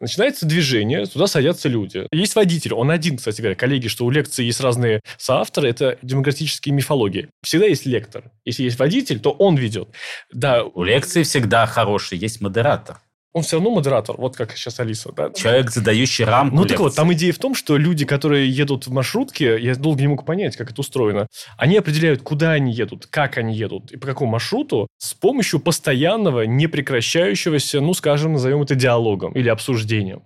Начинается движение, туда садятся люди. Есть водитель, он один, кстати говоря. Коллеги, что у лекции есть разные соавторы, это демократические мифологии. Всегда есть лектор. Если есть водитель, то он ведет. Да. У лекции всегда хороший, есть модератор он все равно модератор, вот как сейчас Алиса. Да? Человек, задающий рамку. Ну, лекции. так вот, там идея в том, что люди, которые едут в маршрутке, я долго не мог понять, как это устроено, они определяют, куда они едут, как они едут и по какому маршруту с помощью постоянного, непрекращающегося, ну, скажем, назовем это диалогом или обсуждением.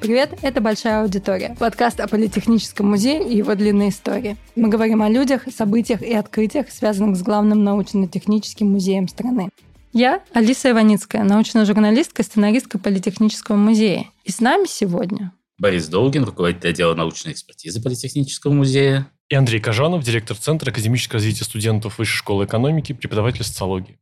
Привет, это «Большая аудитория» – подкаст о Политехническом музее и его длинной истории. Мы говорим о людях, событиях и открытиях, связанных с главным научно-техническим музеем страны. Я Алиса Иваницкая, научная журналистка, сценаристка Политехнического музея. И с нами сегодня Борис Долгин, руководитель отдела научной экспертизы Политехнического музея. И Андрей Кожанов, директор Центра академического развития студентов Высшей школы экономики, преподаватель социологии.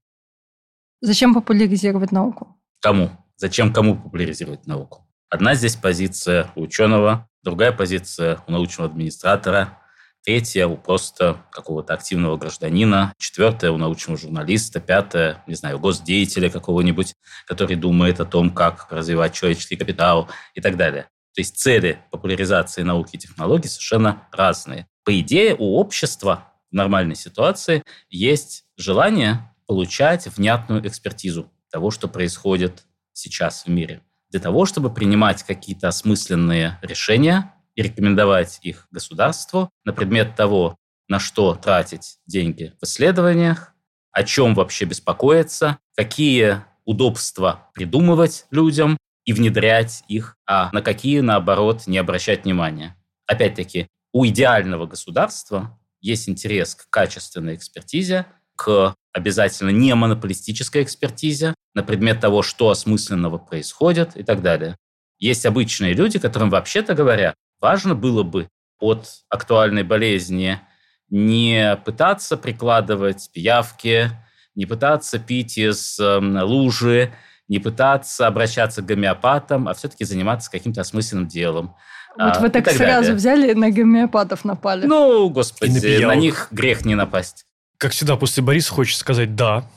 Зачем популяризировать науку? Кому? Зачем кому популяризировать науку? Одна здесь позиция у ученого, другая позиция у научного администратора, третья у просто какого-то активного гражданина, четвертая у научного журналиста, пятая, не знаю, госдеятеля какого-нибудь, который думает о том, как развивать человеческий капитал и так далее. То есть цели популяризации науки и технологий совершенно разные. По идее, у общества в нормальной ситуации есть желание получать внятную экспертизу того, что происходит сейчас в мире для того, чтобы принимать какие-то осмысленные решения и рекомендовать их государству на предмет того, на что тратить деньги в исследованиях, о чем вообще беспокоиться, какие удобства придумывать людям и внедрять их, а на какие, наоборот, не обращать внимания. Опять-таки, у идеального государства есть интерес к качественной экспертизе, к обязательно не монополистической экспертизе на предмет того, что осмысленного происходит и так далее. Есть обычные люди, которым, вообще-то говоря, важно было бы от актуальной болезни не пытаться прикладывать пиявки, не пытаться пить из э, лужи, не пытаться обращаться к гомеопатам, а все-таки заниматься каким-то осмысленным делом. Вот а, вы так, так сразу далее. взяли на гомеопатов напали. Ну, господи, на, на них грех не напасть. Как всегда, после Бориса хочется сказать «да»,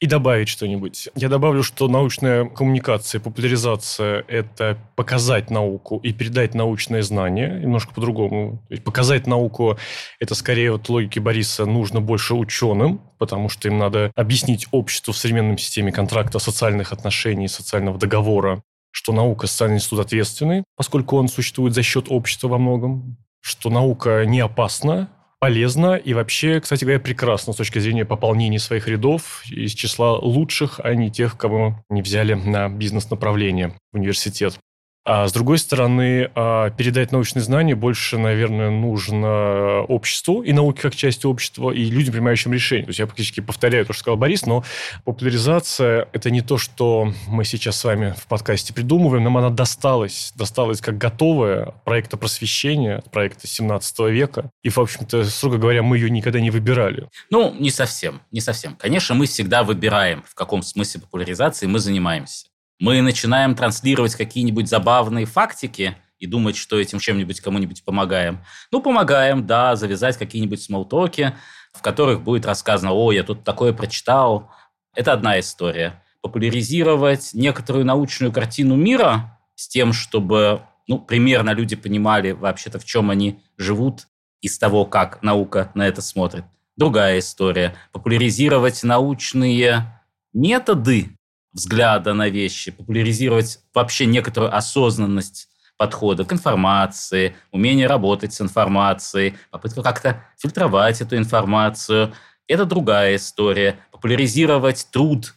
и добавить что-нибудь. Я добавлю, что научная коммуникация, популяризация – это показать науку и передать научные знания немножко по-другому. Показать науку – это скорее вот логики Бориса нужно больше ученым, потому что им надо объяснить обществу в современной системе контракта социальных отношений, социального договора, что наука – социальный институт ответственный, поскольку он существует за счет общества во многом, что наука не опасна, полезно и вообще, кстати говоря, прекрасно с точки зрения пополнения своих рядов из числа лучших, а не тех, кого не взяли на бизнес-направление в университет. А с другой стороны, а, передать научные знания больше, наверное, нужно обществу и науке как части общества, и людям, принимающим решения. То есть я практически повторяю то, что сказал Борис, но популяризация – это не то, что мы сейчас с вами в подкасте придумываем, нам она досталась, досталась как готовая проекта просвещения, проекта 17 века. И, в общем-то, строго говоря, мы ее никогда не выбирали. Ну, не совсем, не совсем. Конечно, мы всегда выбираем, в каком смысле популяризации мы занимаемся мы начинаем транслировать какие-нибудь забавные фактики и думать, что этим чем-нибудь кому-нибудь помогаем. Ну, помогаем, да, завязать какие-нибудь смолтоки, в которых будет рассказано, о, я тут такое прочитал. Это одна история. Популяризировать некоторую научную картину мира с тем, чтобы ну, примерно люди понимали вообще-то, в чем они живут из того, как наука на это смотрит. Другая история. Популяризировать научные методы взгляда на вещи, популяризировать вообще некоторую осознанность подхода к информации, умение работать с информацией, попытка как-то фильтровать эту информацию. Это другая история. Популяризировать труд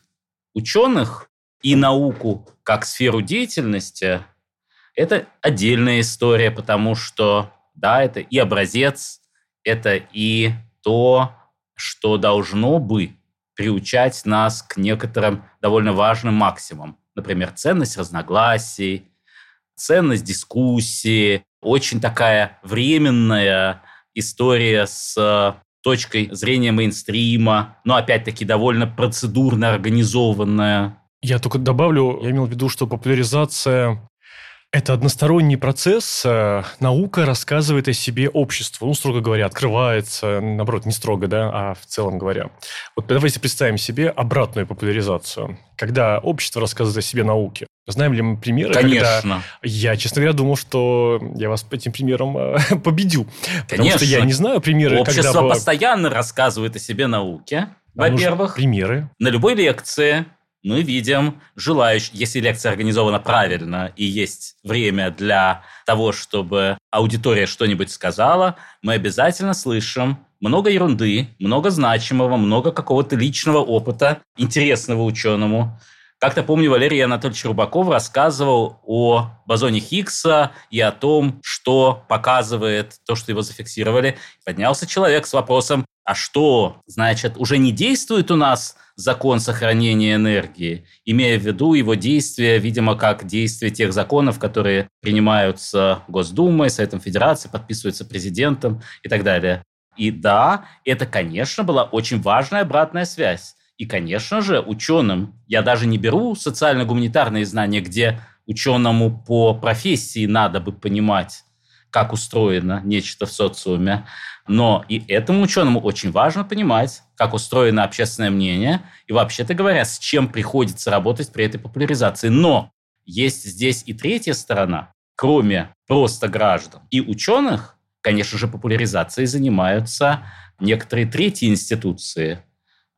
ученых и науку как сферу деятельности – это отдельная история, потому что, да, это и образец, это и то, что должно бы приучать нас к некоторым довольно важным максимумам. Например, ценность разногласий, ценность дискуссии, очень такая временная история с точкой зрения мейнстрима, но опять-таки довольно процедурно организованная. Я только добавлю, я имел в виду, что популяризация Это односторонний процесс. Э, наука рассказывает о себе обществу. Ну, строго говоря, открывается, наоборот, не строго, да, а в целом говоря. Вот давайте представим себе обратную популяризацию. Когда общество рассказывает о себе науке. Знаем ли мы примеры? Конечно. Когда я, честно говоря, думал, что я вас этим примерам э, победю. Конечно. Потому что я не знаю примеры, Общество когда... постоянно рассказывает о себе науке. А во-первых, примеры. На любой лекции мы видим желающих, если лекция организована правильно и есть время для того, чтобы аудитория что-нибудь сказала, мы обязательно слышим много ерунды, много значимого, много какого-то личного опыта, интересного ученому. Как-то помню, Валерий Анатольевич Рубаков рассказывал о бозоне Хиггса и о том, что показывает то, что его зафиксировали. Поднялся человек с вопросом, а что, значит, уже не действует у нас закон сохранения энергии, имея в виду его действие, видимо, как действие тех законов, которые принимаются Госдумой, Советом Федерации, подписываются президентом и так далее. И да, это, конечно, была очень важная обратная связь. И, конечно же, ученым, я даже не беру социально-гуманитарные знания, где ученому по профессии надо бы понимать, как устроено нечто в социуме. Но и этому ученому очень важно понимать, как устроено общественное мнение и, вообще-то говоря, с чем приходится работать при этой популяризации. Но есть здесь и третья сторона. Кроме просто граждан и ученых, конечно же, популяризацией занимаются некоторые третьи институции.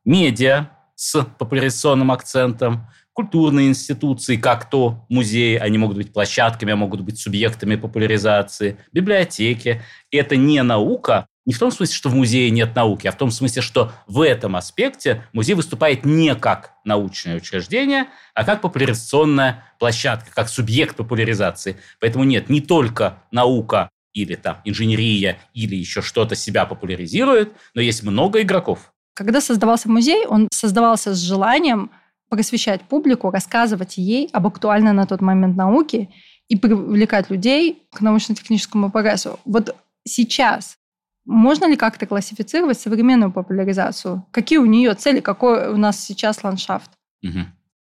Медиа с популяризационным акцентом, культурные институции, как то музеи, они могут быть площадками, а могут быть субъектами популяризации, библиотеки. Это не наука, не в том смысле, что в музее нет науки, а в том смысле, что в этом аспекте музей выступает не как научное учреждение, а как популяризационная площадка, как субъект популяризации. Поэтому нет, не только наука или там инженерия или еще что-то себя популяризирует, но есть много игроков. Когда создавался музей, он создавался с желанием просвещать публику, рассказывать ей об актуальной на тот момент науке и привлекать людей к научно-техническому прогрессу. Вот сейчас можно ли как-то классифицировать современную популяризацию? Какие у нее цели? Какой у нас сейчас ландшафт? Угу.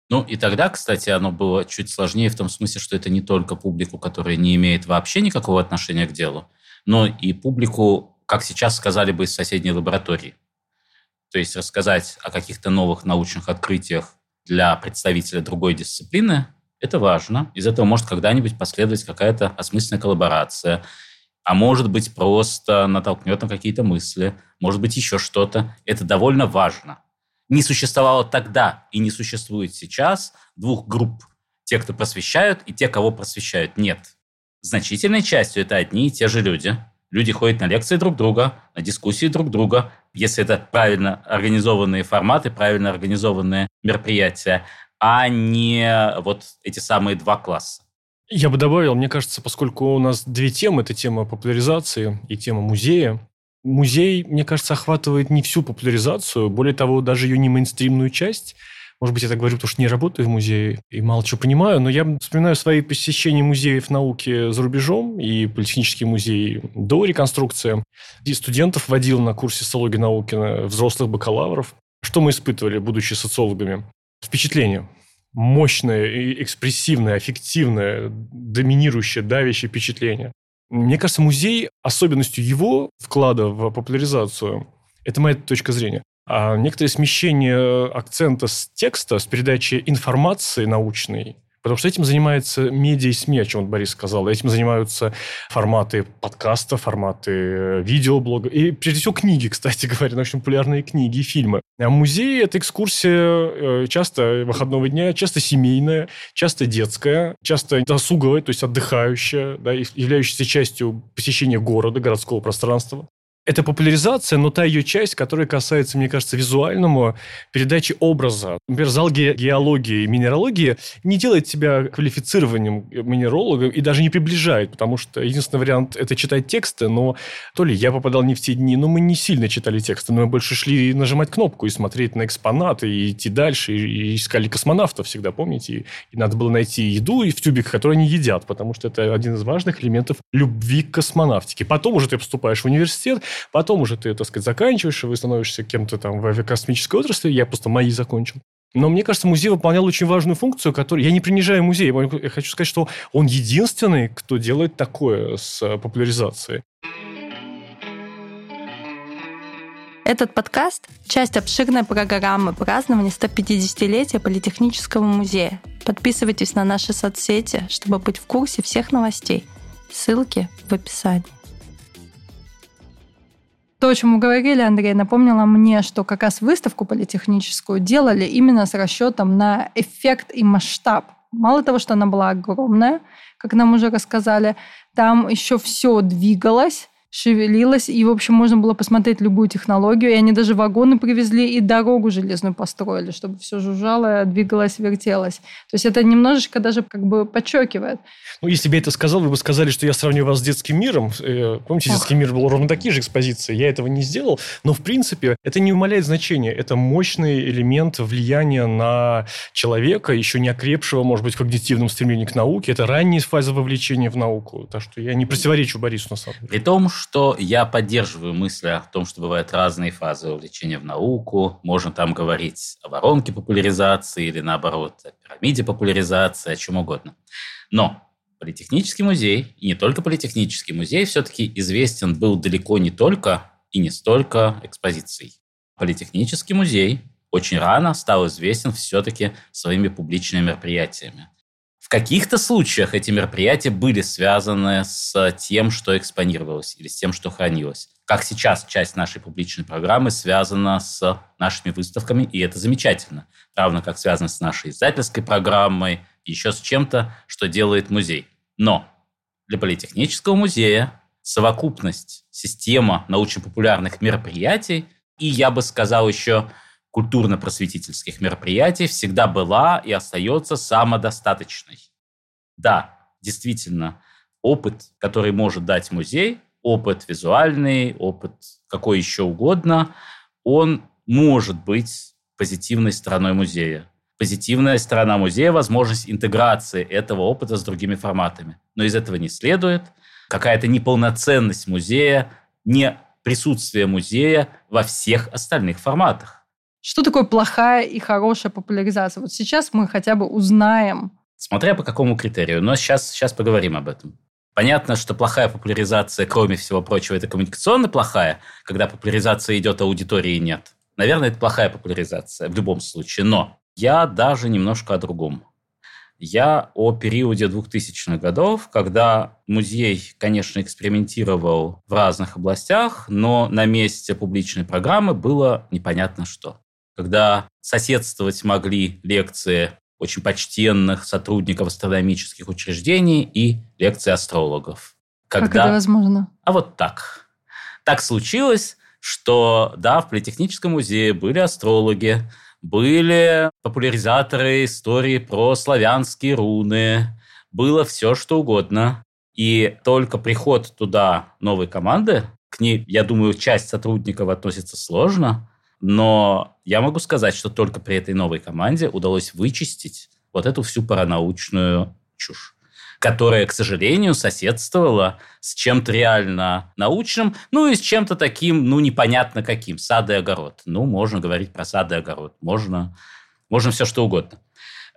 Ну и тогда, кстати, оно было чуть сложнее в том смысле, что это не только публику, которая не имеет вообще никакого отношения к делу, но и публику, как сейчас сказали бы, из соседней лаборатории. То есть рассказать о каких-то новых научных открытиях для представителя другой дисциплины, это важно. Из этого может когда-нибудь последовать какая-то осмысленная коллаборация. А может быть, просто натолкнет на какие-то мысли. Может быть, еще что-то. Это довольно важно. Не существовало тогда и не существует сейчас двух групп. Те, кто просвещают, и те, кого просвещают. Нет. Значительной частью это одни и те же люди. Люди ходят на лекции друг друга, на дискуссии друг друга, если это правильно организованные форматы, правильно организованные мероприятия, а не вот эти самые два класса. Я бы добавил, мне кажется, поскольку у нас две темы, это тема популяризации и тема музея, музей, мне кажется, охватывает не всю популяризацию, более того, даже ее не мейнстримную часть – может быть, я так говорю, потому что не работаю в музее и мало чего понимаю, но я вспоминаю свои посещения музеев науки за рубежом и политехнический музей до реконструкции. И студентов водил на курсе социологии науки взрослых бакалавров. Что мы испытывали, будучи социологами? Впечатление. Мощное, экспрессивное, аффективное, доминирующее, давящее впечатление. Мне кажется, музей, особенностью его вклада в популяризацию, это моя точка зрения, а некоторое смещение акцента с текста, с передачи информации научной, Потому что этим занимается медиа и СМИ, о чем вот Борис сказал. Этим занимаются форматы подкаста, форматы э, видеоблога. И, прежде всего, книги, кстати говоря, научно-популярные книги и фильмы. А музей – это экскурсия э, часто выходного дня, часто семейная, часто детская, часто досуговая, то есть отдыхающая, да, являющаяся частью посещения города, городского пространства это популяризация, но та ее часть, которая касается, мне кажется, визуальному передачи образа. Например, зал ге- геологии и минералогии не делает тебя квалифицированием минеролога и даже не приближает, потому что единственный вариант – это читать тексты, но то ли я попадал не в те дни, но мы не сильно читали тексты, но мы больше шли нажимать кнопку и смотреть на экспонаты, и идти дальше, и, искали космонавтов всегда, помните? И, и надо было найти еду и в тюбиках, которые они едят, потому что это один из важных элементов любви к космонавтике. Потом уже ты поступаешь в университет, Потом уже ты, так сказать, заканчиваешь, вы становишься кем-то там в авиакосмической отрасли. Я просто мои закончил. Но мне кажется, музей выполнял очень важную функцию, которую... Я не принижаю музей, я хочу сказать, что он единственный, кто делает такое с популяризацией. Этот подкаст – часть обширной программы празднования 150-летия Политехнического музея. Подписывайтесь на наши соцсети, чтобы быть в курсе всех новостей. Ссылки в описании. То, о чем мы говорили, Андрей, напомнило мне, что как раз выставку политехническую делали именно с расчетом на эффект и масштаб. Мало того, что она была огромная, как нам уже рассказали, там еще все двигалось, шевелилась, и, в общем, можно было посмотреть любую технологию, и они даже вагоны привезли и дорогу железную построили, чтобы все жужжало, двигалось, вертелось. То есть это немножечко даже как бы подчеркивает. Ну, если бы я это сказал, вы бы сказали, что я сравню вас с детским миром. Э, помните, детский мир был ровно такие же экспозиции. Я этого не сделал, но, в принципе, это не умаляет значения. Это мощный элемент влияния на человека, еще не окрепшего, может быть, когнитивном стремлении к науке. Это ранняя фаза вовлечения в науку. Так что я не противоречу Борису, на самом деле. При том, что я поддерживаю мысли о том, что бывают разные фазы увлечения в науку. Можно там говорить о воронке популяризации или, наоборот, о пирамиде популяризации, о чем угодно. Но Политехнический музей, и не только Политехнический музей, все-таки известен был далеко не только и не столько экспозицией. Политехнический музей очень рано стал известен все-таки своими публичными мероприятиями. В каких-то случаях эти мероприятия были связаны с тем, что экспонировалось или с тем, что хранилось. Как сейчас часть нашей публичной программы связана с нашими выставками, и это замечательно. Равно как связано с нашей издательской программой, еще с чем-то, что делает музей. Но для Политехнического музея совокупность, система научно-популярных мероприятий и, я бы сказал, еще культурно-просветительских мероприятий всегда была и остается самодостаточной. Да, действительно, опыт, который может дать музей, опыт визуальный, опыт какой еще угодно, он может быть позитивной стороной музея. Позитивная сторона музея – возможность интеграции этого опыта с другими форматами. Но из этого не следует какая-то неполноценность музея, не присутствие музея во всех остальных форматах. Что такое плохая и хорошая популяризация? Вот сейчас мы хотя бы узнаем. Смотря по какому критерию. Но сейчас, сейчас поговорим об этом. Понятно, что плохая популяризация, кроме всего прочего, это коммуникационно плохая, когда популяризация идет, а аудитории нет. Наверное, это плохая популяризация в любом случае. Но я даже немножко о другом. Я о периоде 2000-х годов, когда музей, конечно, экспериментировал в разных областях, но на месте публичной программы было непонятно что когда соседствовать могли лекции очень почтенных сотрудников астрономических учреждений и лекции астрологов. Когда... Как это возможно? А вот так. Так случилось, что, да, в Политехническом музее были астрологи, были популяризаторы истории про славянские руны, было все, что угодно. И только приход туда новой команды, к ней, я думаю, часть сотрудников относится сложно, но я могу сказать, что только при этой новой команде удалось вычистить вот эту всю паранаучную чушь которая, к сожалению, соседствовала с чем-то реально научным, ну и с чем-то таким, ну, непонятно каким, сад и огород. Ну, можно говорить про сад и огород, можно, можно все что угодно.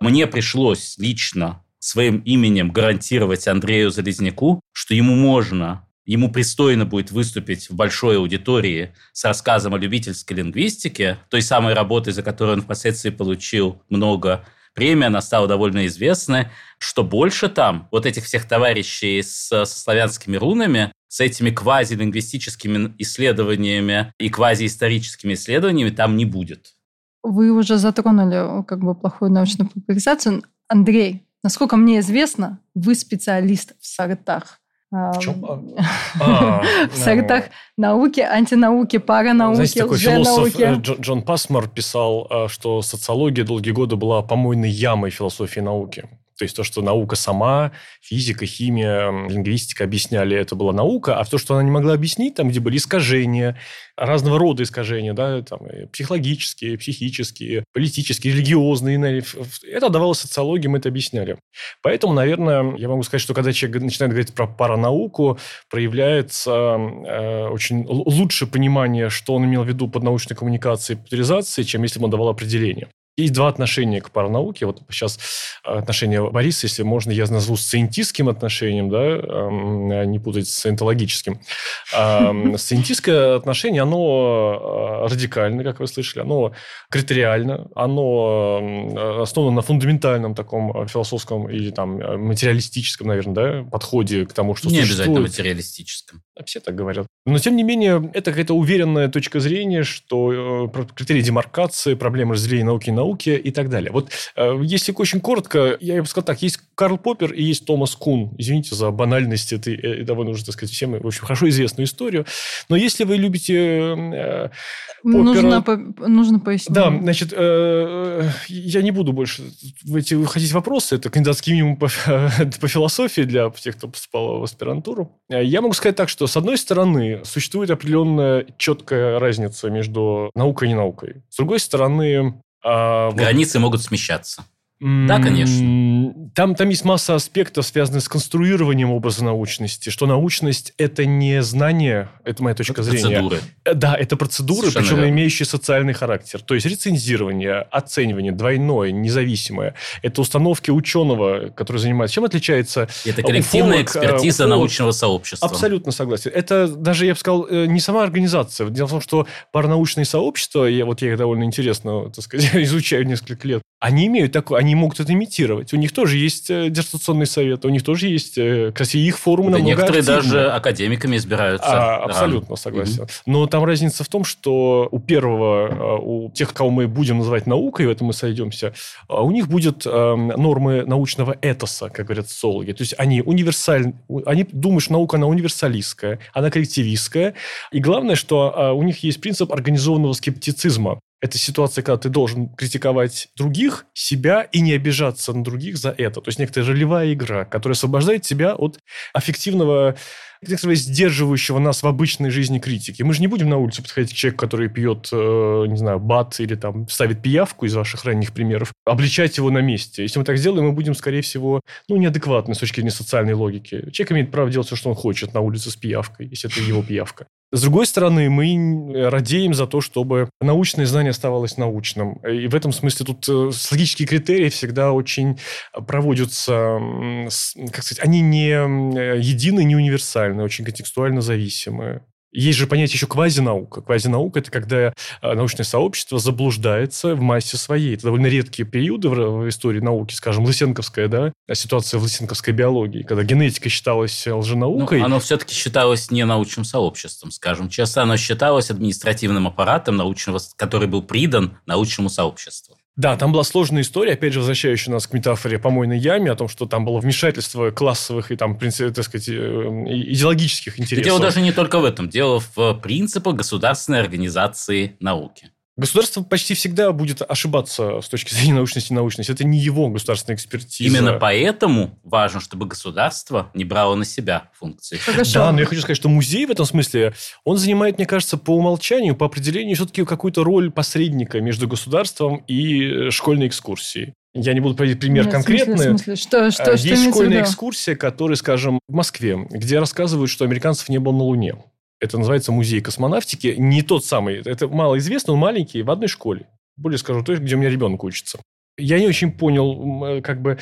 Мне пришлось лично своим именем гарантировать Андрею Залезняку, что ему можно ему пристойно будет выступить в большой аудитории с рассказом о любительской лингвистике, той самой работы, за которую он впоследствии получил много премий, она стала довольно известной, что больше там вот этих всех товарищей с, со славянскими рунами, с этими квазилингвистическими исследованиями и квазиисторическими исследованиями там не будет. Вы уже затронули как бы плохую научную популяризацию. Андрей, насколько мне известно, вы специалист в сортах. В чем? А, в сортах науки, антинауки, паранауки, Знаете, такой философ э, Джон Пасмар писал, э, что социология долгие годы была помойной ямой философии науки. То есть то, что наука сама, физика, химия, лингвистика объясняли, это была наука, а то, что она не могла объяснить, там, где были искажения, разного рода искажения, да, там, психологические, психические, политические, религиозные, это давало социологии, мы это объясняли. Поэтому, наверное, я могу сказать, что когда человек начинает говорить про паранауку, проявляется э, очень лучшее понимание, что он имел в виду под научной коммуникацией и популяризацией, чем если бы он давал определение. Есть два отношения к паранауке. Вот сейчас отношение Бориса, если можно, я назову сциентистским отношением, да, а не путать с сcientологическим. Сциентистское отношение, оно радикально, как вы слышали, оно критериально, оно основано на фундаментальном таком философском или там материалистическом, наверное, да, подходе к тому, что Не существует. обязательно материалистическом. Все так говорят. Но, тем не менее, это какая-то уверенная точка зрения, что критерии демаркации, проблемы разделения науки и науки и так далее. Вот э, если очень коротко, я бы сказал так, есть Карл Поппер и есть Томас Кун. Извините за банальность этой довольно уже, так сказать, всем, в общем, хорошо известную историю. Но если вы любите э, Поппера... Нужно, по, нужно пояснить. Да, значит, э, я не буду больше в эти выходить вопросы. Это кандидатский минимум по, по философии для тех, кто поступал в аспирантуру. Я могу сказать так, что, с одной стороны, существует определенная четкая разница между наукой и не наукой. С другой стороны, Границы вот... могут смещаться. Да, конечно. Там, там есть масса аспектов, связанных с конструированием образа научности, что научность – это не знание, это моя точка это зрения. Процедуры. Э, да, это процедуры, Совершенно причем верно. имеющие социальный характер. То есть рецензирование, оценивание, двойное, независимое. Это установки ученого, который занимается. Чем отличается Это коллективная уфолог, экспертиза уфолог? научного сообщества. Абсолютно согласен. Это даже, я бы сказал, э, не сама организация. Дело в том, что паранаучные сообщества, я, вот я их довольно интересно, так сказать, изучаю несколько лет, они имеют такое, они могут это имитировать. У них тоже есть э, диссертационный совет, у них тоже есть, э, кстати, их форумы да намного Некоторые активнее. даже академиками избираются. А, абсолютно согласен. Угу. Но там разница в том, что у первого, э, у тех, кого мы будем называть наукой, в этом мы сойдемся, у них будет нормы научного этоса, как говорят социологи. То есть они универсальны, они думают, что наука, она универсалистская, она коллективистская. И главное, что у них есть принцип организованного скептицизма. Это ситуация, когда ты должен критиковать других, себя и не обижаться на других за это. То есть некоторая ролевая игра, которая освобождает тебя от аффективного некоторого сдерживающего нас в обычной жизни критики. Мы же не будем на улице подходить к человеку, который пьет, э, не знаю, бат или там ставит пиявку из ваших ранних примеров, обличать его на месте. Если мы так сделаем, мы будем, скорее всего, ну, неадекватны с точки зрения социальной логики. Человек имеет право делать все, что он хочет на улице с пиявкой, если это его пиявка. С другой стороны, мы радеем за то, чтобы научное знание оставалось научным. И в этом смысле тут э, логические критерии всегда очень проводятся, как сказать, они не едины, не универсальны, очень контекстуально зависимы. Есть же понятие еще квазинаука. Квазинаука – это когда э, научное сообщество заблуждается в массе своей. Это довольно редкие периоды в, истории науки, скажем, Лысенковская, да, ситуация в Лысенковской биологии, когда генетика считалась лженаукой. Но оно все-таки считалось не научным сообществом, скажем. Часто оно считалось административным аппаратом, научного, который был придан научному сообществу. Да, там была сложная история, опять же, возвращающая нас к метафоре помойной яме, о том, что там было вмешательство классовых и там, так сказать, э, идеологических интересов. дело даже не только в этом. Дело в принципах государственной организации науки. Государство почти всегда будет ошибаться с точки зрения научности и научности. Это не его государственная экспертиза. Именно поэтому важно, чтобы государство не брало на себя функции. Хорошо. Да, но я хочу сказать, что музей в этом смысле, он занимает, мне кажется, по умолчанию, по определению все-таки какую-то роль посредника между государством и школьной экскурсией. Я не буду приводить пример Нет, конкретный. В смысле, в смысле? Что, что, а, Есть что школьная экскурсия, которая, скажем, в Москве, где рассказывают, что американцев не было на Луне. Это называется музей космонавтики. Не тот самый. Это малоизвестный, он маленький, в одной школе. Более скажу, то, где у меня ребенок учится. Я не очень понял, э, как бы,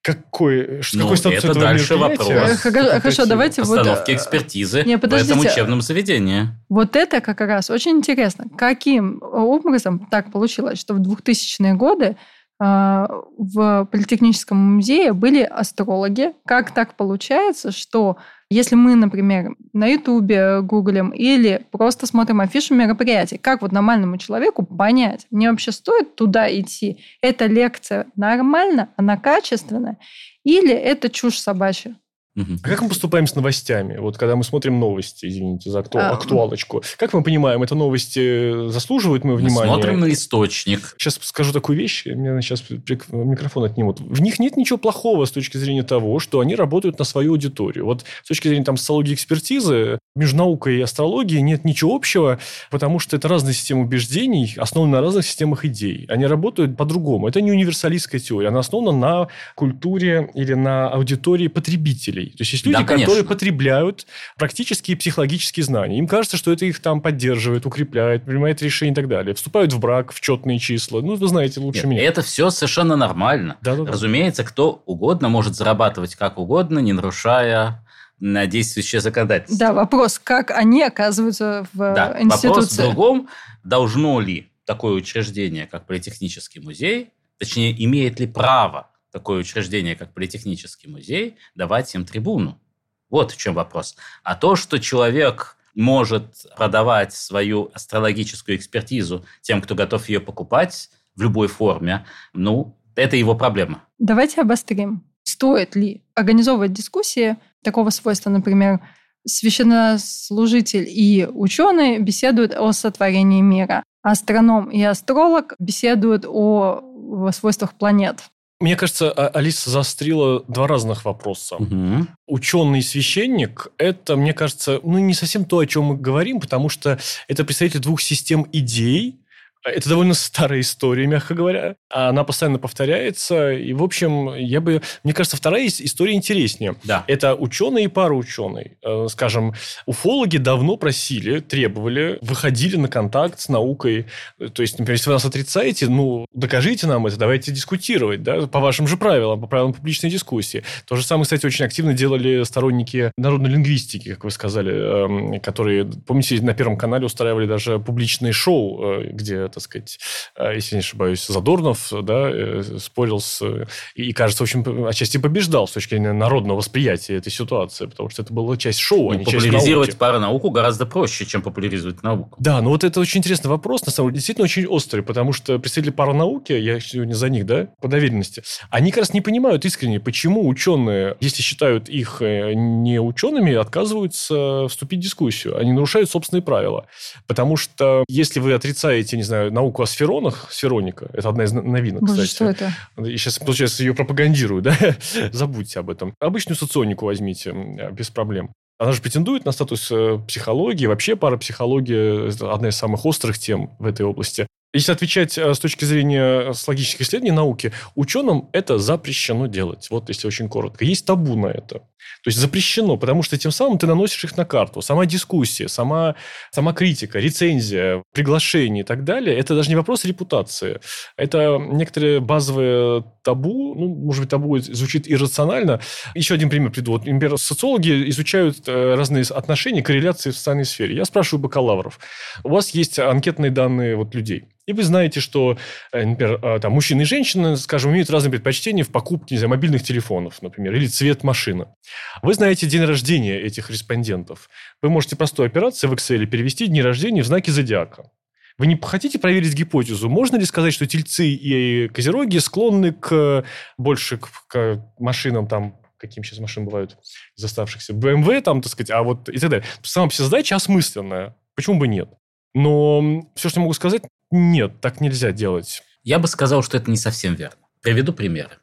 какой, ну, какой статус это этого дальше вопрос. Хорошо, давайте вот... экспертизы не, в этом учебном заведении. Вот это как раз очень интересно. Каким образом так получилось, что в 2000-е годы в Политехническом музее были астрологи. Как так получается, что если мы, например, на Ютубе гуглим или просто смотрим афишу мероприятий, как вот нормальному человеку понять, мне вообще стоит туда идти? Эта лекция нормально, она качественная, или это чушь собачья? А как мы поступаем с новостями? Вот когда мы смотрим новости, извините за акту... а, актуалочку, как мы понимаем, это новости заслуживают моего внимания? Мы смотрим на источник. Сейчас скажу такую вещь, меня сейчас микрофон отнимут. В них нет ничего плохого с точки зрения того, что они работают на свою аудиторию. Вот с точки зрения там социологии экспертизы, между наукой и астрологией нет ничего общего, потому что это разные системы убеждений, основаны на разных системах идей. Они работают по-другому. Это не универсалистская теория, она основана на культуре или на аудитории потребителей потребителей. То есть есть люди, Да, конечно. которые потребляют практические психологические знания. Им кажется, что это их там поддерживает, укрепляет, принимает решения и так далее. Вступают в брак в четные числа. Ну, вы знаете лучше Нет, меня. это все совершенно нормально. Да-да-да. Разумеется, кто угодно может зарабатывать как угодно, не нарушая на действующее законодательство. Да, вопрос, как они оказываются в Да, э, вопрос в институции. другом. Должно ли такое учреждение, как Политехнический музей, точнее, имеет ли право такое учреждение, как Политехнический музей, давать им трибуну? Вот в чем вопрос. А то, что человек может продавать свою астрологическую экспертизу тем, кто готов ее покупать в любой форме, ну, это его проблема. Давайте обострим. Стоит ли организовывать дискуссии такого свойства, например, священнослужитель и ученый беседуют о сотворении мира, астроном и астролог беседуют о свойствах планет. Мне кажется, А- Алиса заострила два разных вопроса. Мгм. Ученый и священник – это, мне кажется, ну, не совсем то, о чем мы говорим, потому что это представитель двух систем идей. Это довольно старая история, мягко говоря. Она постоянно повторяется. И, в общем, я бы... Мне кажется, вторая ис- история интереснее. Да. Это ученые и параученые. Э, Скажем, уфологи давно просили, требовали, выходили на контакт с наукой. То есть, например, если вы нас отрицаете, ну, докажите нам это, давайте дискутировать, да, по вашим же правилам, по правилам публичной дискуссии. То же самое, кстати, очень активно делали сторонники народной лингвистики, как вы сказали, эм, которые, помните, на Первом канале устраивали даже публичные шоу, э, где, так сказать, э, если не ошибаюсь, Задорнов, да, э, спорил с... И, кажется, в общем, отчасти побеждал с точки зрения народного восприятия этой ситуации, потому что это была часть шоу, а Ну, не часть популяризировать науки. паранауку гораздо проще, чем популяризировать науку. Да, ну вот это очень интересный вопрос, на самом деле, действительно очень острый, потому что представители паранауки, я сегодня за них, да, по доверенности, они как раз не понимают искренне, почему ученые, если считают их э, не учеными, отказываются вступить в дискуссию. Они нарушают собственные правила. Потому что если вы отрицаете, не знаю, науку о сферонах, сфероника, это одна из новинок, Боже, кстати. что это? И сейчас, получается, ее пропагандирую, да? Забудьте об этом. Обычную соционику возьмите, без проблем. Она же претендует на статус э, психологии. Вообще парапсихология – одна из самых острых тем в этой области. Если отвечать э, с точки зрения с логических исследований науки, ученым это запрещено делать. Вот если очень коротко. Есть табу на это. То есть запрещено, потому что тем самым ты наносишь их на карту. Сама дискуссия, сама, сама критика, рецензия, приглашение и так далее, это даже не вопрос репутации. Это некоторые базовые табу, ну, может быть, табу звучит иррационально. Еще один пример приду. Вот, например, социологи изучают э, разные отношения, корреляции в социальной сфере. Я спрашиваю бакалавров. У вас есть анкетные данные вот людей. И вы знаете, что, э, например, э, там, мужчины и женщины, скажем, имеют разные предпочтения в покупке, не знаю, мобильных телефонов, например, или цвет машины. Вы знаете день рождения этих респондентов. Вы можете простой операцией в Excel перевести дни рождения в знаки зодиака. Вы не хотите проверить гипотезу? Можно ли сказать, что тельцы и козероги склонны к больше к, к машинам там каким сейчас машин бывают из оставшихся, BMW, там, так сказать, а вот и так далее. Сама себе задача осмысленная. Почему бы нет? Но все, что могу сказать, нет, так нельзя делать. Я бы сказал, что это не совсем верно. Приведу примеры.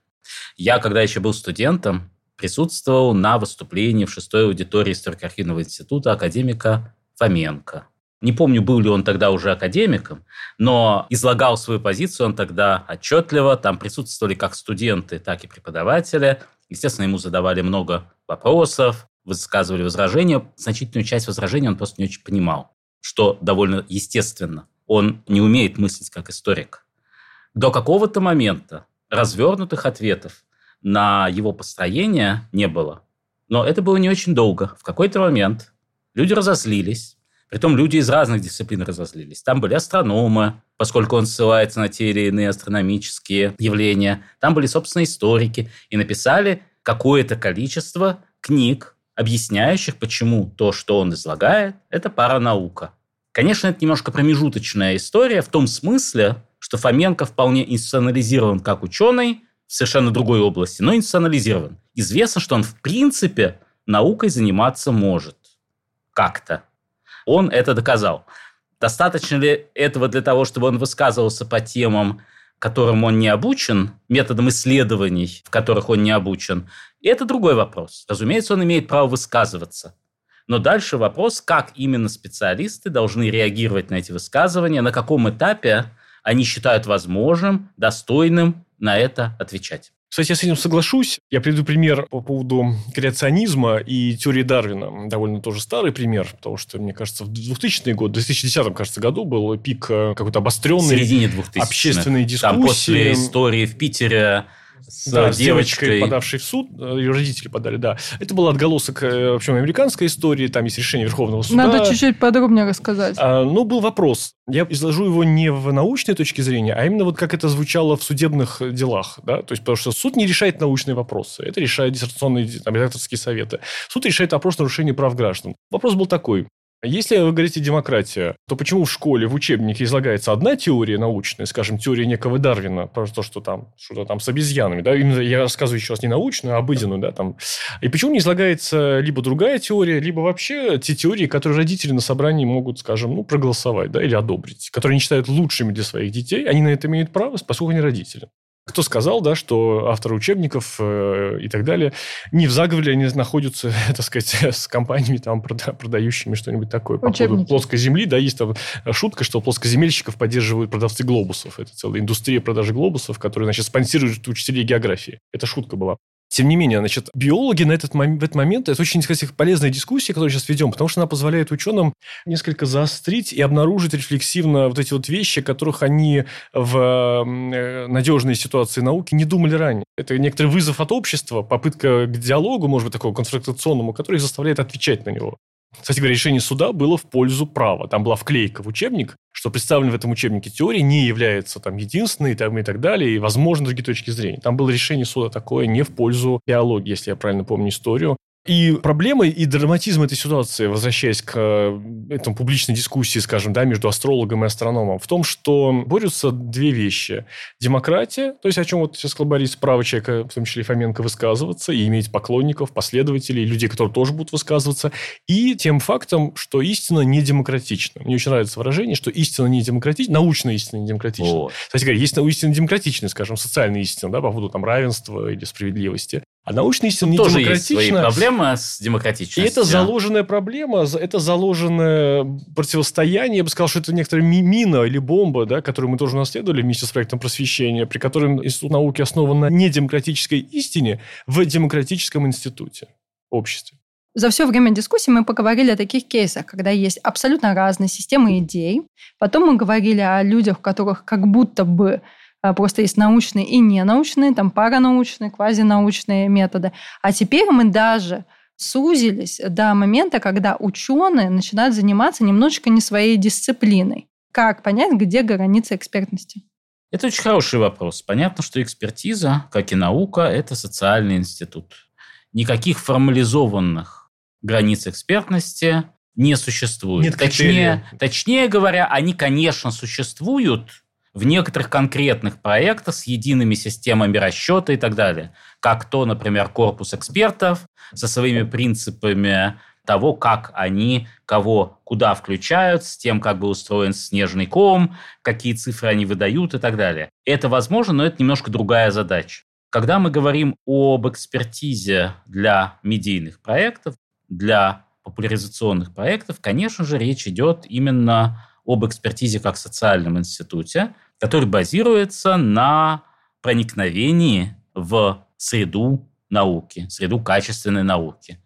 Я, когда еще был студентом, присутствовал на выступлении в шестой аудитории историко-архивного института академика Фоменко. Не помню, был ли он тогда уже академиком, но излагал свою позицию он тогда отчетливо. Там присутствовали как студенты, так и преподаватели. Естественно, ему задавали много вопросов, высказывали возражения. Значительную часть возражений он просто не очень понимал, что довольно естественно. Он не умеет мыслить как историк. До какого-то момента развернутых ответов на его построение не было. Но это было не очень долго. В какой-то момент люди разозлились. Притом люди из разных дисциплин разозлились. Там были астрономы, поскольку он ссылается на те или иные астрономические явления. Там были, собственно, историки. И написали какое-то количество книг, объясняющих, почему то, что он излагает, это паранаука. Конечно, это немножко промежуточная история в том смысле, что Фоменко вполне институционализирован как ученый в совершенно другой области, но институционализирован. Известно, что он в принципе наукой заниматься может. Как-то. Он это доказал. Достаточно ли этого для того, чтобы он высказывался по темам, которым он не обучен, методом исследований, в которых он не обучен, это другой вопрос. Разумеется, он имеет право высказываться. Но дальше вопрос, как именно специалисты должны реагировать на эти высказывания, на каком этапе они считают возможным, достойным на это отвечать. Кстати, я с этим соглашусь. Я приведу пример по поводу креационизма и теории Дарвина. Довольно тоже старый пример, потому что, мне кажется, в 2000 год, в 2010, кажется, году был пик э, какой-то обостренной в середине 2000 общественной дискуссии. Там после истории в Питере с да, девочкой, девочкой, подавшей в суд, э, ее родители подали, да. Это был отголосок, э, в общем, американской истории, там есть решение Верховного суда. Надо чуть-чуть подробнее рассказать. А, ну, был вопрос. Я изложу его не в научной точке зрения, а именно вот как это звучало в судебных делах, да, то есть потому что суд не решает научные вопросы, это решают диссертационные, там, редакторские советы. Суд решает вопрос нарушения прав граждан. Вопрос был такой. Если вы говорите демократия, то почему в школе, в учебнике излагается одна теория научная, скажем, теория некого Дарвина, про то, что там, что-то там с обезьянами, да, именно я рассказываю раз не научную, а обыденную, да, там. И почему не излагается либо другая теория, либо вообще те теории, которые родители на собрании могут, скажем, ну, проголосовать, да, или одобрить, которые они считают лучшими для своих детей, они на это имеют право, поскольку они родители. Кто сказал, да, что авторы учебников э, и так далее не в заговоре они находятся, так сказать, с компаниями, там, прода- продающими что-нибудь такое по поводу плоской земли. Да, есть там шутка, что плоскоземельщиков поддерживают продавцы глобусов. Это целая индустрия продажи глобусов, которая, значит, спонсирует учителей географии. Это шутка была. Тем не менее, значит, биологи на этот, в этот момент, это очень, кстати, полезная дискуссия, которую сейчас ведем, потому что она позволяет ученым несколько заострить и обнаружить рефлексивно вот эти вот вещи, которых они в э, надежной ситуации науки не думали ранее. Это некоторый вызов от общества, попытка к диалогу, может быть, такого конфронтационному, который заставляет отвечать на него. Кстати говоря, решение суда было в пользу права. Там была вклейка в учебник, что представлена в этом учебнике теория не является там единственной там, и так далее, и возможны другие точки зрения. Там было решение суда такое не в пользу биологии, если я правильно помню историю. И проблема и драматизм этой ситуации, возвращаясь к э, этому публичной дискуссии, скажем, да, между астрологом и астрономом, в том, что борются две вещи. Демократия, то есть о чем вот сейчас сказал Борис, право человека, в том числе и Фоменко, высказываться и иметь поклонников, последователей, людей, которые тоже будут высказываться, и тем фактом, что истина не демократична. Мне очень нравится выражение, что истина не демократична, научная истина не демократична. Вот. Кстати говоря, есть истина демократичная, скажем, социальная истина, да, по поводу там равенства или справедливости. А научная истина не тоже демократична. есть свои проблемы с демократичностью. И это заложенная проблема, это заложенное противостояние. Я бы сказал, что это некоторая мина или бомба, да, которую мы тоже наследовали вместе с проектом просвещения, при котором Институт науки основан на недемократической истине в демократическом институте, обществе. За все время дискуссии мы поговорили о таких кейсах, когда есть абсолютно разные системы идей. Потом мы говорили о людях, у которых как будто бы просто есть научные и ненаучные, там паранаучные, квазинаучные методы. А теперь мы даже сузились до момента, когда ученые начинают заниматься немножечко не своей дисциплиной. Как понять, где граница экспертности? Это очень хороший вопрос. Понятно, что экспертиза, как и наука, это социальный институт. Никаких формализованных границ экспертности не существует. Нет точнее, точнее говоря, они, конечно, существуют, в некоторых конкретных проектах с едиными системами расчета и так далее. Как то, например, корпус экспертов со своими принципами того, как они кого куда включают, с тем, как бы устроен снежный ком, какие цифры они выдают и так далее. Это возможно, но это немножко другая задача. Когда мы говорим об экспертизе для медийных проектов, для популяризационных проектов, конечно же, речь идет именно об экспертизе как социальном институте, который базируется на проникновении в среду науки, среду качественной науки,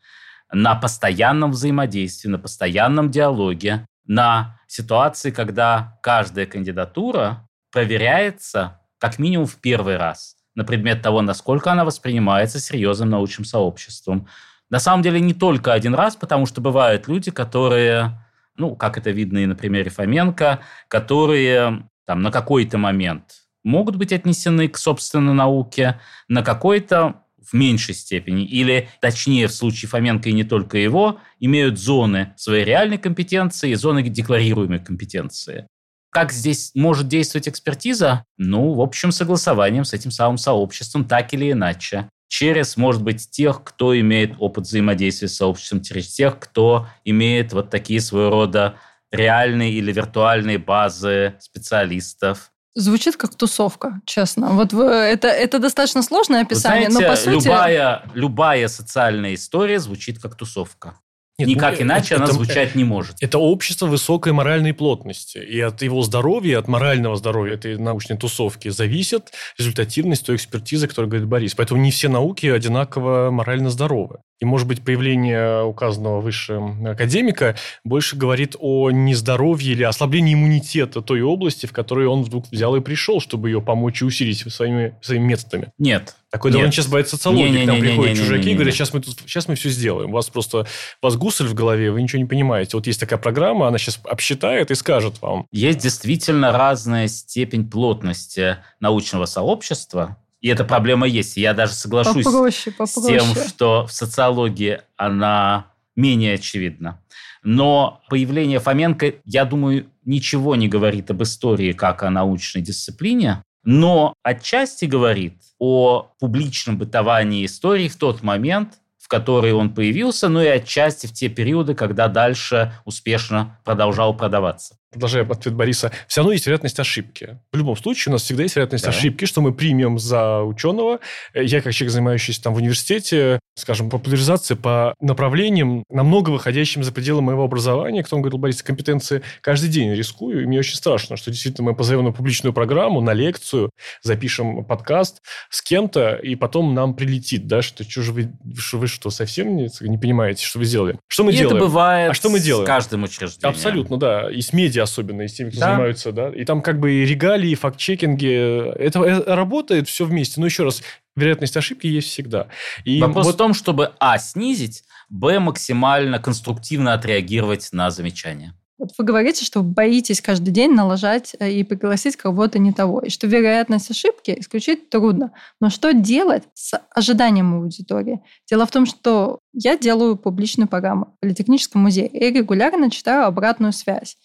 на постоянном взаимодействии, на постоянном диалоге, на ситуации, когда каждая кандидатура проверяется как минимум в первый раз на предмет того, насколько она воспринимается серьезным научным сообществом. На самом деле не только один раз, потому что бывают люди, которые, ну, как это видно и на примере Фоменко, которые там, на какой-то момент могут быть отнесены к собственной науке, на какой-то в меньшей степени, или, точнее, в случае Фоменко и не только его, имеют зоны своей реальной компетенции и зоны декларируемой компетенции. Как здесь может действовать экспертиза? Ну, в общем, согласованием с этим самым сообществом, так или иначе. Через, может быть, тех, кто имеет опыт взаимодействия с сообществом, через тех, кто имеет вот такие своего рода реальные или виртуальные базы специалистов. Звучит как тусовка, честно. Вот вы, это, это достаточно сложное описание, знаете, но по сути... Любая, любая социальная история звучит как тусовка. Нет, Никак ну, иначе это, она звучать не может. Это общество высокой моральной плотности. И от его здоровья, от морального здоровья этой научной тусовки зависит результативность той экспертизы, которую говорит Борис. Поэтому не все науки одинаково морально здоровы. И, может быть, появление указанного выше академика больше говорит о нездоровье или ослаблении иммунитета той области, в которой он вдруг взял и пришел, чтобы ее помочь и усилить своими, своими методами. Нет. Такой довольно часто бывает социология. Не, там не, приходят не, не, чужаки и говорят, сейчас мы, тут, сейчас мы все сделаем. У вас просто, у вас гусель в голове, вы ничего не понимаете. Вот есть такая программа, она сейчас обсчитает и скажет вам. Есть действительно разная степень плотности научного сообщества, и эта проблема есть. Я даже соглашусь попроще, попроще. с тем, что в социологии она менее очевидна. Но появление Фоменко, я думаю, ничего не говорит об истории как о научной дисциплине, но отчасти говорит о публичном бытовании истории в тот момент, в который он появился, но и отчасти в те периоды, когда дальше успешно продолжал продаваться продолжая ответ Бориса, все равно есть вероятность ошибки. В любом случае у нас всегда есть вероятность да. ошибки, что мы примем за ученого. Я, как человек, занимающийся там в университете, скажем, популяризации по направлениям, намного выходящим за пределы моего образования, кто говорил, Борис, компетенции каждый день рискую, и мне очень страшно, что действительно мы позовем на публичную программу, на лекцию, запишем подкаст с кем-то, и потом нам прилетит, да, что, что же вы, что вы что, совсем не, не понимаете, что вы сделали? Что мы и делаем? это бывает а что мы делаем? с каждым учреждением. Абсолютно, да. И с медиа особенно, и с теми, кто да. занимаются, да. И там как бы и регалии, и факт-чекинги. Это, это работает все вместе. Но еще раз, вероятность ошибки есть всегда. И Вопрос вот... в том, чтобы, а, снизить, б, максимально конструктивно отреагировать на замечания. Вот вы говорите, что боитесь каждый день налажать э, и пригласить кого-то не того, и что вероятность ошибки исключить трудно. Но что делать с ожиданием аудитории? Дело в том, что я делаю публичную программу в Политехническом музее и регулярно читаю обратную связь.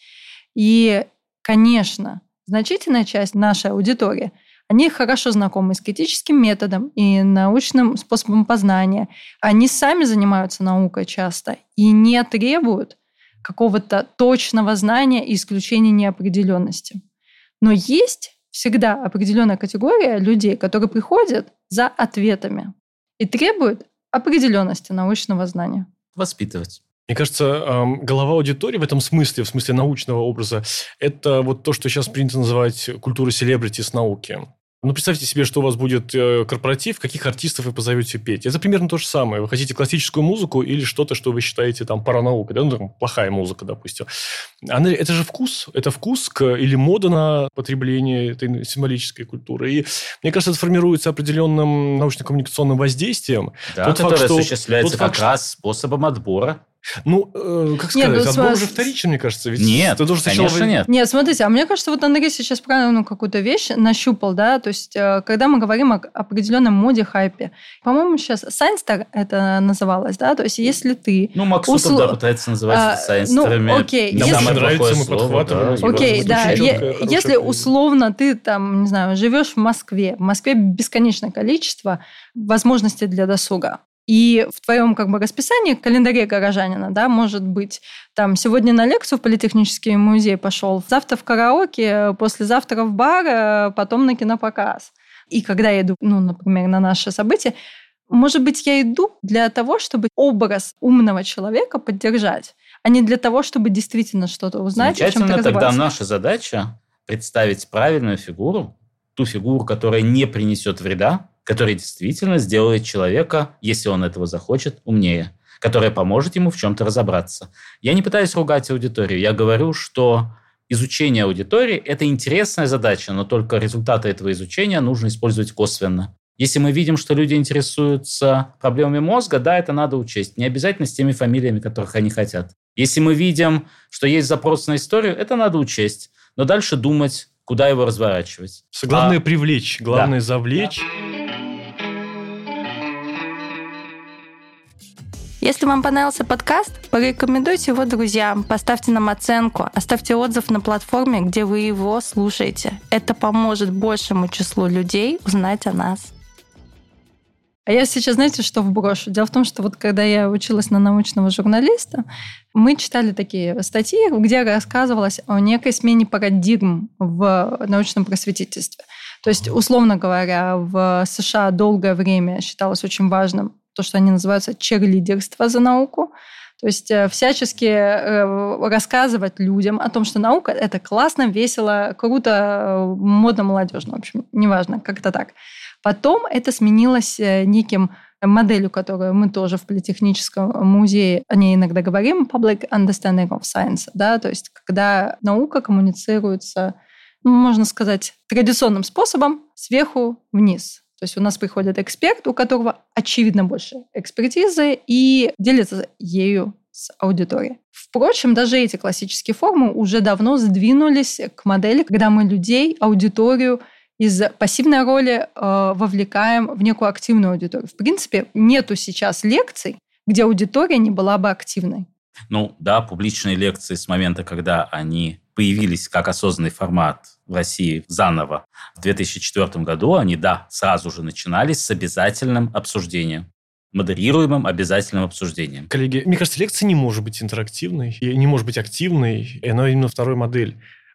И, конечно, значительная часть нашей аудитории они хорошо знакомы с критическим методом и научным способом познания. Они сами занимаются наукой часто и не требуют какого-то точного знания и исключения неопределенности. Но есть всегда определенная категория людей, которые приходят за ответами и требуют определенности научного знания. Воспитывать. Мне кажется, голова аудитории в этом смысле, в смысле научного образа, это вот то, что сейчас принято называть культурой селебрити с науки. Ну, представьте себе, что у вас будет э, корпоратив, каких артистов вы позовете петь. Это примерно то же самое. Вы хотите классическую музыку или что-то, что вы считаете там паранаукой, да? ну, там, плохая музыка, допустим. Она, это же вкус. Это вкус к, или мода на потребление этой символической культуры. И мне кажется, это формируется определенным научно-коммуникационным воздействием. Да, тот которое факт, что, осуществляется как факт, раз способом отбора. Ну, э, как сказать, нет, ну, отбор уже вторичен, мне кажется. Ведь нет, ты должен конечно сначала... нет. Нет, смотрите, а мне кажется, вот Андрей сейчас правильно ну, какую-то вещь нащупал, да, то есть, э, когда мы говорим о определенном моде, хайпе, по-моему, сейчас Сайнстер это называлось, да, то есть, если ты... Ну, Максутов, усл... да, пытается называть а, Сайнстерами. Ну, окей. Нам если... нравится, мы подхватываем. Да, окей, да, если условно ты там, не знаю, живешь в Москве, в Москве бесконечное количество возможностей для досуга. И в твоем как бы расписании, календаре горожанина, да, может быть, там сегодня на лекцию в Политехнический музей пошел, завтра в караоке, послезавтра в бар, э, потом на кинопоказ. И когда я иду, ну, например, на наше событие, может быть, я иду для того, чтобы образ умного человека поддержать, а не для того, чтобы действительно что-то узнать. Замечательно, тогда наша задача представить правильную фигуру, ту фигуру, которая не принесет вреда, который действительно сделает человека, если он этого захочет, умнее, которая поможет ему в чем-то разобраться. Я не пытаюсь ругать аудиторию, я говорю, что изучение аудитории – это интересная задача, но только результаты этого изучения нужно использовать косвенно. Если мы видим, что люди интересуются проблемами мозга, да, это надо учесть. Не обязательно с теми фамилиями, которых они хотят. Если мы видим, что есть запрос на историю, это надо учесть. Но дальше думать, куда его разворачивать. Главное а, привлечь, главное да. завлечь. Если вам понравился подкаст, порекомендуйте его друзьям, поставьте нам оценку, оставьте отзыв на платформе, где вы его слушаете. Это поможет большему числу людей узнать о нас. А я сейчас, знаете, что вброшу? Дело в том, что вот когда я училась на научного журналиста, мы читали такие статьи, где рассказывалось о некой смене парадигм в научном просветительстве. То есть, условно говоря, в США долгое время считалось очень важным то, что они называются черлидерство за науку. То есть э, всячески э, рассказывать людям о том, что наука – это классно, весело, круто, модно, молодежно. В общем, неважно, как-то так. Потом это сменилось неким моделью, которую мы тоже в Политехническом музее о ней иногда говорим, public understanding of science, да, то есть когда наука коммуницируется, ну, можно сказать, традиционным способом сверху вниз. То есть у нас приходит эксперт, у которого очевидно больше экспертизы, и делится ею с аудиторией. Впрочем, даже эти классические формы уже давно сдвинулись к модели, когда мы людей, аудиторию из пассивной роли э, вовлекаем в некую активную аудиторию. В принципе, нету сейчас лекций, где аудитория не была бы активной. Ну да, публичные лекции с момента, когда они появились как осознанный формат в России заново в 2004 году, они, да, сразу же начинались с обязательным обсуждением модерируемым обязательным обсуждением. Коллеги, мне кажется, лекция не может быть интерактивной, не может быть активной, и она именно второй модель.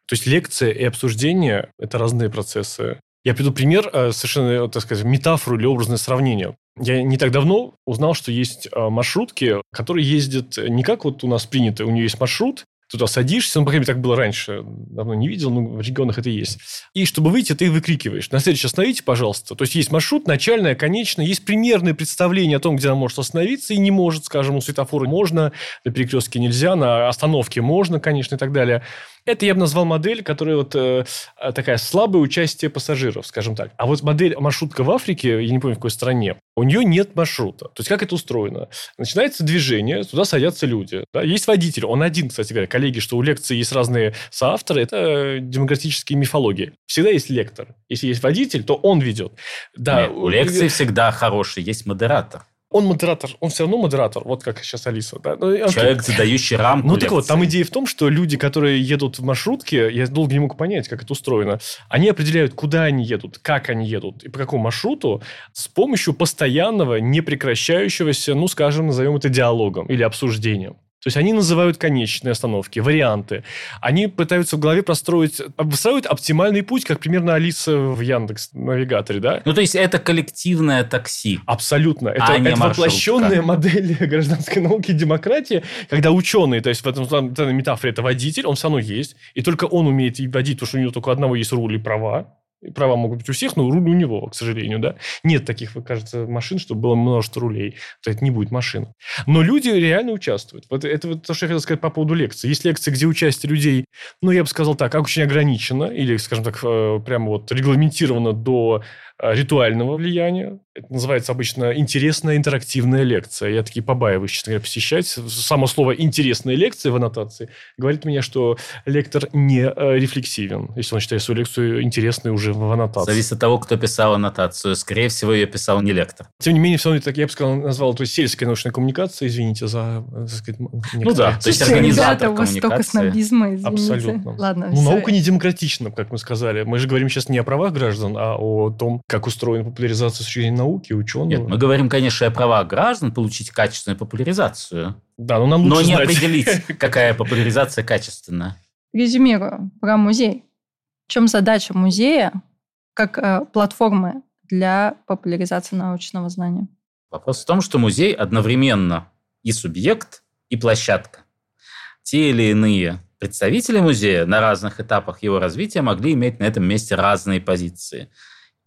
То есть лекция и обсуждение – это разные процессы. Я приведу пример, э, совершенно, так сказать, метафору или образное сравнение. Я не так давно узнал, что есть э, маршрутки, которые ездят не как вот у нас принято, у нее есть маршрут, туда садишься, ну, по крайней мере, так было раньше, давно не видел, но в регионах это есть. И чтобы выйти, ты выкрикиваешь. На следующий остановите, пожалуйста. То есть, есть маршрут, начальная, конечная, есть примерное представление о том, где она может остановиться и не может, скажем, у светофора можно, на перекрестке нельзя, на остановке можно, конечно, и так далее. Это я бы назвал модель, которая вот э, такая слабое участие пассажиров, скажем так. А вот модель маршрутка в Африке, я не помню, в какой стране, у нее нет маршрута. То есть, как это устроено? Начинается движение, туда садятся люди. Да? Есть водитель, он один, кстати говоря. Коллеги, что у лекции есть разные соавторы, это демократические мифологии. Всегда есть лектор. Если есть водитель, то он ведет. Да, Нет, у лекции всегда хороший, есть модератор он модератор, он все равно модератор, вот как сейчас Алиса. Да? Ну, Человек, задающий рамку Ну, так вот, там идея в том, что люди, которые едут в маршрутке, я долго не мог понять, как это устроено, они определяют, куда они едут, как они едут и по какому маршруту с помощью постоянного, непрекращающегося, ну, скажем, назовем это диалогом или обсуждением. То есть они называют конечные остановки, варианты. Они пытаются в голове простроить, выстраивают оптимальный путь, как примерно Алиса в Яндекс навигаторе, да? Ну, то есть это коллективное такси. Абсолютно. Это, а это воплощенная модель гражданской науки и демократии, когда ученые, то есть в этом, в этом метафоре это водитель, он все равно есть, и только он умеет водить, потому что у него только одного есть руль и права, Права могут быть у всех, но руль у него, к сожалению, да. Нет таких, кажется, машин, чтобы было множество рулей. То это не будет машин. Но люди реально участвуют. Вот это вот то, что я хотел сказать по поводу лекций. Есть лекции, где участие людей, ну, я бы сказал так, очень ограничено, или, скажем так, э, прямо вот регламентировано до ритуального влияния. Это называется обычно интересная интерактивная лекция. Я такие побаиваюсь, честно говоря, посещать. Само слово «интересная лекция» в аннотации говорит мне, что лектор не э, рефлексивен, если он считает свою лекцию интересной уже в аннотации. Зависит от того, кто писал аннотацию. Скорее всего, ее писал не лектор. Тем не менее, все равно, так, я бы сказал, назвал это сельская научная коммуникация, извините за, так сказать, Ну да, то есть организатор ребята, у вас столько снобизма, извините. Абсолютно. Ладно, ну, все. наука не демократична, как мы сказали. Мы же говорим сейчас не о правах граждан, а о том, как устроена популяризация с точки зрения науки, ученого. Нет, мы говорим, конечно, о правах граждан получить качественную популяризацию. Да, но нам лучше Но не знать. определить, какая популяризация качественная. Резюмирую про музей. В чем задача музея как э, платформы для популяризации научного знания? Вопрос в том, что музей одновременно и субъект, и площадка. Те или иные представители музея на разных этапах его развития могли иметь на этом месте разные позиции.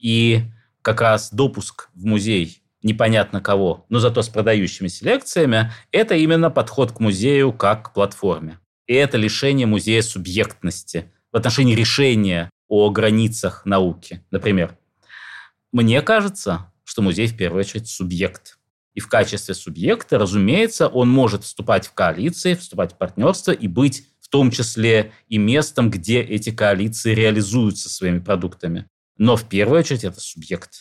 И как раз допуск в музей непонятно кого, но зато с продающимися лекциями, это именно подход к музею как к платформе. И это лишение музея субъектности в отношении решения о границах науки. Например, мне кажется, что музей в первую очередь субъект. И в качестве субъекта, разумеется, он может вступать в коалиции, вступать в партнерство и быть в том числе и местом, где эти коалиции реализуются своими продуктами. Но в первую очередь это субъект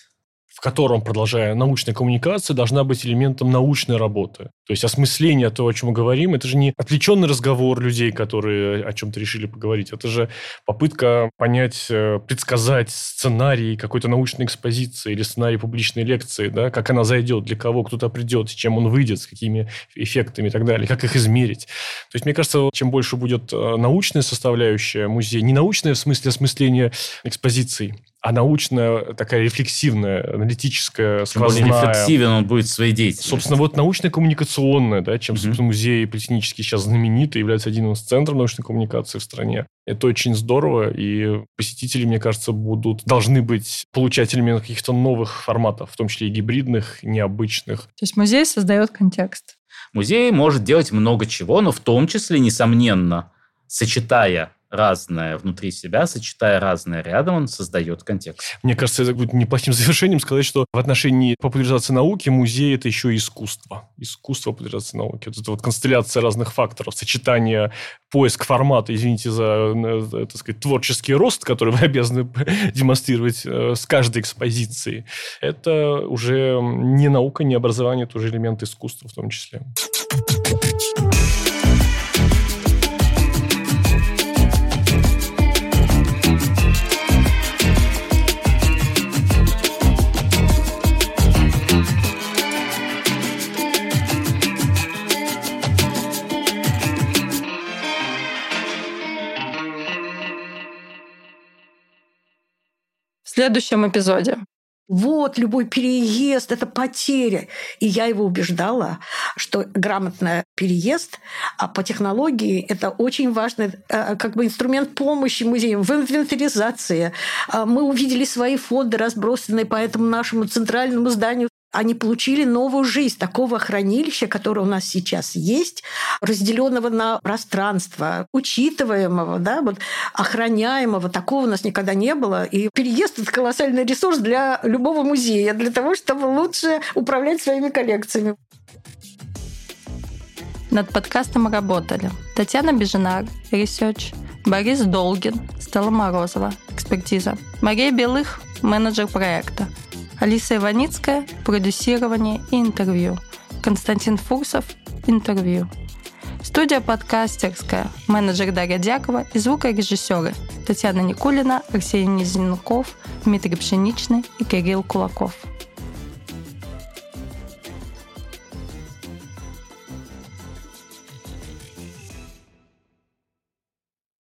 котором, продолжая, научная коммуникация должна быть элементом научной работы. То есть осмысление того, о чем мы говорим, это же не отвлеченный разговор людей, которые о чем-то решили поговорить. Это же попытка понять, э, предсказать сценарий какой-то научной экспозиции или сценарий публичной лекции, да, как она зайдет, для кого кто-то придет, с чем он выйдет, с какими эффектами и так далее, как их измерить. То есть, мне кажется, чем больше будет э, научная составляющая музея, не научная в смысле осмысления экспозиций, а научная такая рефлексивная, аналитическая, сквозная. Более рефлексивен он будет в своей деятельности. Собственно, вот научно-коммуникационная, да, чем, mm-hmm. собственно, музей политехнический сейчас знаменитый, является одним из центров научной коммуникации в стране. Это очень здорово, и посетители, мне кажется, будут, должны быть получателями каких-то новых форматов, в том числе и гибридных, необычных. То есть музей создает контекст. Музей может делать много чего, но в том числе, несомненно, сочетая разное внутри себя, сочетая разное рядом, он создает контекст. Мне кажется, это будет неплохим завершением сказать, что в отношении популяризации науки музей – это еще искусство. Искусство популяризации науки. Вот это вот констелляция разных факторов, сочетание, поиск формата, извините за, э, так сказать, творческий рост, который вы обязаны демонстрировать э, с каждой экспозиции. Это уже не наука, не образование, это уже элемент искусства в том числе. Следующем эпизоде. Вот, любой переезд – это потеря. И я его убеждала, что грамотный переезд а по технологии – это очень важный э, как бы инструмент помощи музеям в инвентаризации. А мы увидели свои фонды, разбросанные по этому нашему центральному зданию они получили новую жизнь такого хранилища, которое у нас сейчас есть, разделенного на пространство, учитываемого, да, вот, охраняемого. Такого у нас никогда не было. И переезд – это колоссальный ресурс для любого музея, для того, чтобы лучше управлять своими коллекциями. Над подкастом работали Татьяна Бежинар, research, Борис Долгин, Стелла Морозова, экспертиза, Мария Белых, менеджер проекта – Алиса Иваницкая – продюсирование и интервью. Константин Фурсов – интервью. Студия подкастерская, менеджер Дарья Дякова и звукорежиссеры Татьяна Никулина, Арсений Низенков, Дмитрий Пшеничный и Кирилл Кулаков.